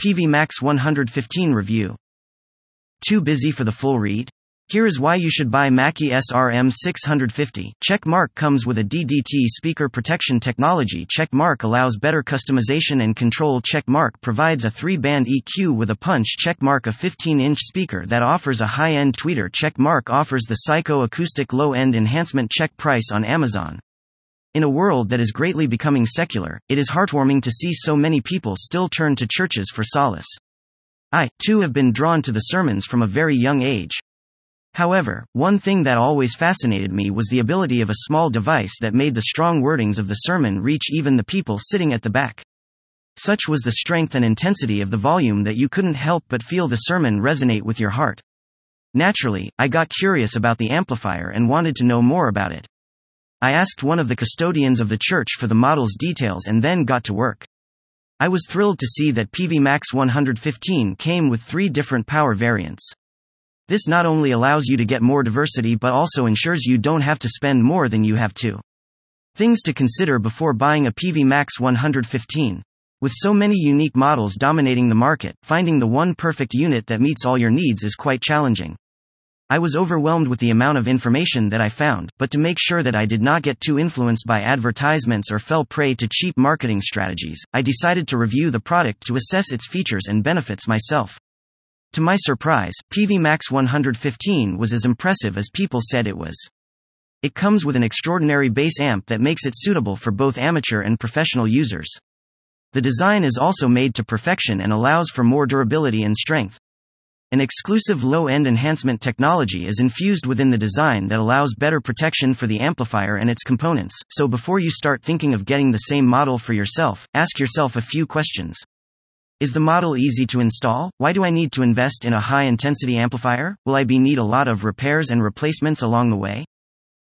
Peavey Max 115 Review. Too busy for the full read? Here is why you should buy Mackie SRM 650. Checkmark comes with a DDT speaker protection technology. Checkmark allows better customization and control. Checkmark provides a three band EQ with a punch. Checkmark a 15 inch speaker that offers a high end tweeter. Checkmark offers the Psycho acoustic low end enhancement. Check price on Amazon. In a world that is greatly becoming secular, it is heartwarming to see so many people still turn to churches for solace. I, too, have been drawn to the sermons from a very young age. However, one thing that always fascinated me was the ability of a small device that made the strong wordings of the sermon reach even the people sitting at the back. Such was the strength and intensity of the volume that you couldn't help but feel the sermon resonate with your heart. Naturally, I got curious about the amplifier and wanted to know more about it. I asked one of the custodians of the church for the model's details and then got to work. I was thrilled to see that Peavey Max 115 came with three different power variants. This not only allows you to get more diversity but also ensures you don't have to spend more than you have to. Things to consider before buying a Peavey Max 115. With so many unique models dominating the market, finding the one perfect unit that meets all your needs is quite challenging. I was overwhelmed with the amount of information that I found, but to make sure that I did not get too influenced by advertisements or fell prey to cheap marketing strategies, I decided to review the product to assess its features and benefits myself. To my surprise, Peavey Max 115 was as impressive as people said it was. It comes with an extraordinary bass amp that makes it suitable for both amateur and professional users. The design is also made to perfection and allows for more durability and strength. An exclusive low end enhancement technology is infused within the design that allows better protection for the amplifier and its components. So before you start thinking of getting the same model for yourself, ask yourself a few questions. Is the model easy to install? Why do I need to invest in a high intensity amplifier? Will I be need a lot of repairs and replacements along the way?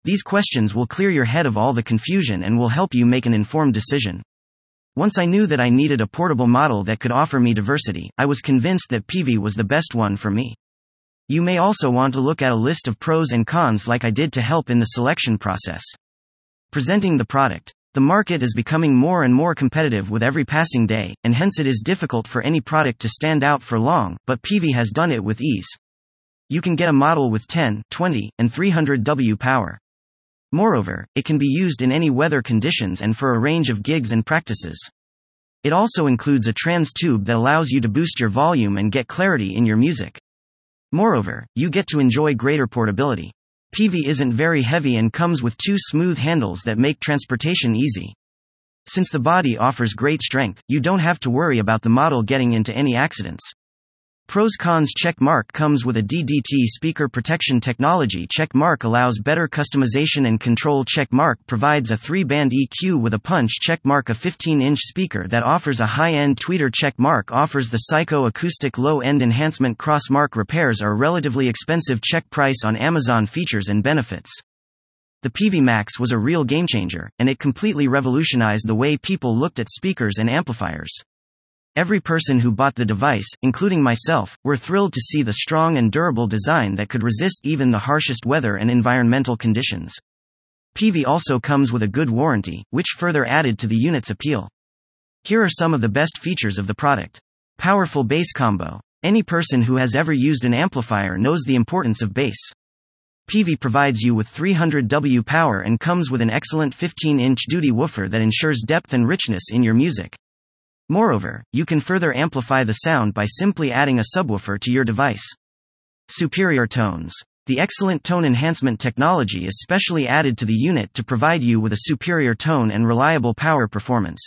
These questions will clear your head of all the confusion and will help you make an informed decision. Once I knew that I needed a portable model that could offer me diversity, I was convinced that Peavey was the best one for me. You may also want to look at a list of pros and cons like I did to help in the selection process. Presenting the product. The market is becoming more and more competitive with every passing day, and hence it is difficult for any product to stand out for long, but Peavey has done it with ease. You can get a model with 10, 20, and 300 W power. Moreover, it can be used in any weather conditions and for a range of gigs and practices. It also includes a TransTube that allows you to boost your volume and get clarity in your music. Moreover, you get to enjoy greater portability. Peavey isn't very heavy and comes with two smooth handles that make transportation easy. Since the body offers great strength, you don't have to worry about the model getting into any accidents. Pros Cons Check Mark comes with a DDT speaker protection technology. Check Mark allows better customization and control. Check Mark provides a three band EQ with a punch. Check Mark a 15 inch speaker that offers a high end tweeter. Check Mark offers the Psycho acoustic low end enhancement. Cross Mark repairs are relatively expensive. Check price on Amazon features and benefits. The Peavey Max was a real game changer, and it completely revolutionized the way people looked at speakers and amplifiers. Every person who bought the device, including myself, were thrilled to see the strong and durable design that could resist even the harshest weather and environmental conditions. Peavey also comes with a good warranty, which further added to the unit's appeal. Here are some of the best features of the product. Powerful bass combo. Any person who has ever used an amplifier knows the importance of bass. Peavey provides you with 300 W power and comes with an excellent 15 inch duty woofer that ensures depth and richness in your music. Moreover, you can further amplify the sound by simply adding a subwoofer to your device. Superior tones. The excellent tone enhancement technology is specially added to the unit to provide you with a superior tone and reliable power performance.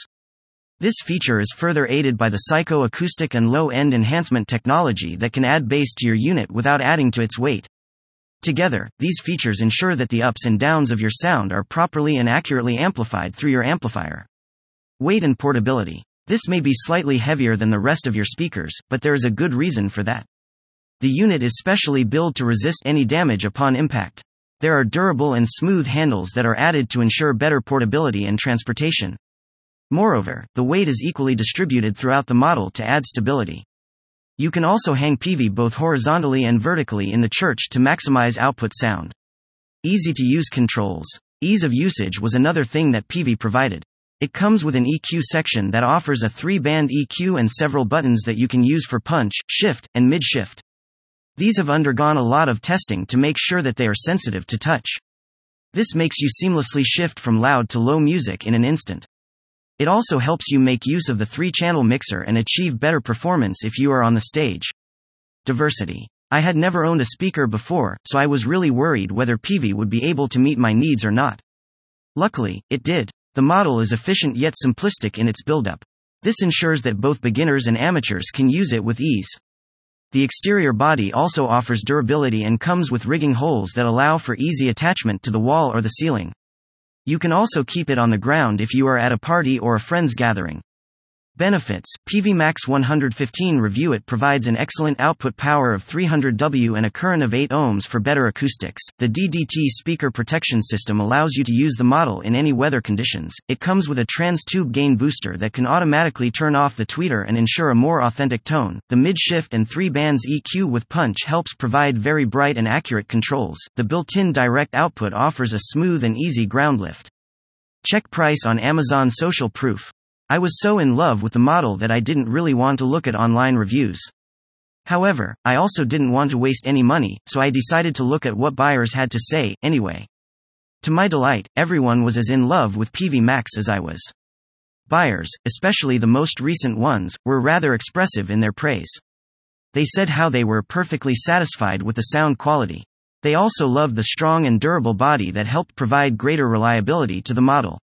This feature is further aided by the psychoacoustic and low end enhancement technology that can add bass to your unit without adding to its weight. Together, these features ensure that the ups and downs of your sound are properly and accurately amplified through your amplifier. Weight and portability. This may be slightly heavier than the rest of your speakers, but there is a good reason for that. The unit is specially built to resist any damage upon impact. There are durable and smooth handles that are added to ensure better portability and transportation. Moreover, the weight is equally distributed throughout the model to add stability. You can also hang Peavey both horizontally and vertically in the church to maximize output sound. Easy to use controls. Ease of usage was another thing that Peavey provided. It comes with an EQ section that offers a three band EQ and several buttons that you can use for punch, shift, and mid shift. These have undergone a lot of testing to make sure that they are sensitive to touch. This makes you seamlessly shift from loud to low music in an instant. It also helps you make use of the three channel mixer and achieve better performance if you are on the stage. Diversity. I had never owned a speaker before, so I was really worried whether Peavey would be able to meet my needs or not. Luckily, it did. The model is efficient yet simplistic in its buildup. This ensures that both beginners and amateurs can use it with ease. The exterior body also offers durability and comes with rigging holes that allow for easy attachment to the wall or the ceiling. You can also keep it on the ground if you are at a party or a friend's gathering. Benefits Peavey Max 115 Review It provides an excellent output power of 300 W and a current of 8 ohms for better acoustics. The DDT speaker protection system allows you to use the model in any weather conditions. It comes with a TransTube gain booster that can automatically turn off the tweeter and ensure a more authentic tone. The mid shift and 3 bands EQ with punch helps provide very bright and accurate controls. The built in direct output offers a smooth and easy ground lift. Check price on Amazon Social Proof. I was so in love with the model that I didn't really want to look at online reviews. However, I also didn't want to waste any money, so I decided to look at what buyers had to say, anyway. To my delight, everyone was as in love with Peavey Max as I was. Buyers, especially the most recent ones, were rather expressive in their praise. They said how they were perfectly satisfied with the sound quality. They also loved the strong and durable body that helped provide greater reliability to the model.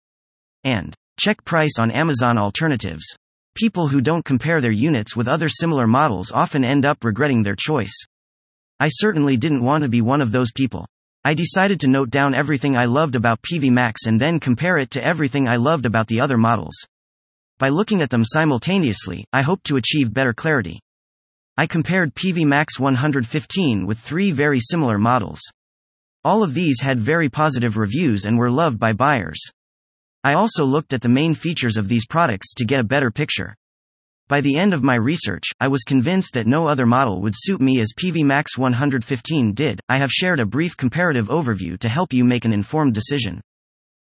And Check price on Amazon alternatives. People who don't compare their units with other similar models often end up regretting their choice. I certainly didn't want to be one of those people. I decided to note down everything I loved about Peavey Max and then compare it to everything I loved about the other models. By looking at them simultaneously, I hoped to achieve better clarity. I compared Peavey Max 115 with three very similar models. All of these had very positive reviews and were loved by buyers. I also looked at the main features of these products to get a better picture. By the end of my research, I was convinced that no other model would suit me as Peavey Max 115 did. I have shared a brief comparative overview to help you make an informed decision.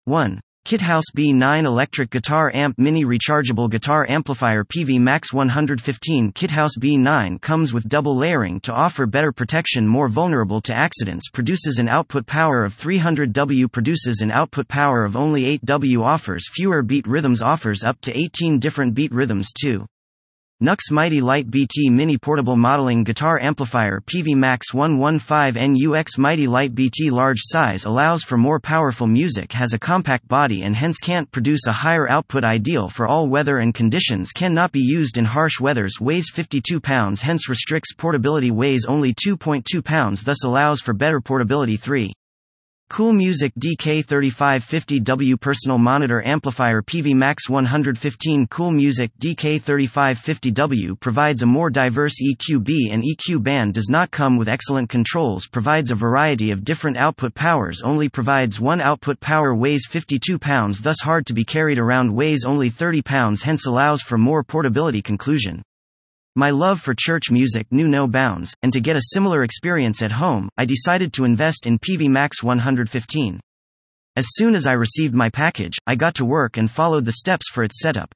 1. Kithouse B9 Electric Guitar Amp Mini Rechargeable Guitar Amplifier Peavey Max 115 Kithouse B9 comes with double layering to offer better protection more vulnerable to accidents produces an output power of 300 W produces an output power of only 8 W offers fewer beat rhythms offers up to 18 different beat rhythms too. Nux Mighty Lite BT Mini Portable Modeling Guitar Amplifier Peavey Max 115 NUX Mighty Lite BT Large size allows for more powerful music has a compact body and hence can't produce a higher output ideal for all weather and conditions cannot be used in harsh weathers weighs 52 pounds hence restricts portability weighs only 2.2 pounds thus allows for better portability 3. Cool Music DK3550W Personal Monitor Amplifier Peavey Max 115 Cool Music DK3550W provides a more diverse EQB and EQ band does not come with excellent controls provides a variety of different output powers only provides one output power weighs 52 pounds thus hard to be carried around weighs only 30 pounds hence allows for more portability conclusion. My love for church music knew no bounds, and to get a similar experience at home, I decided to invest in Peavey Max 115. As soon as I received my package, I got to work and followed the steps for its setup.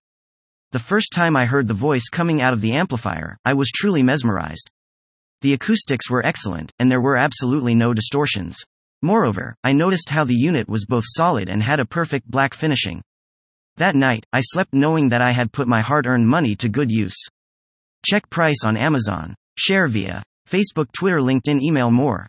The first time I heard the voice coming out of the amplifier, I was truly mesmerized. The acoustics were excellent, and there were absolutely no distortions. Moreover, I noticed how the unit was both solid and had a perfect black finishing. That night, I slept knowing that I had put my hard earned money to good use. Check price on Amazon. Share via Facebook, Twitter, LinkedIn, email more.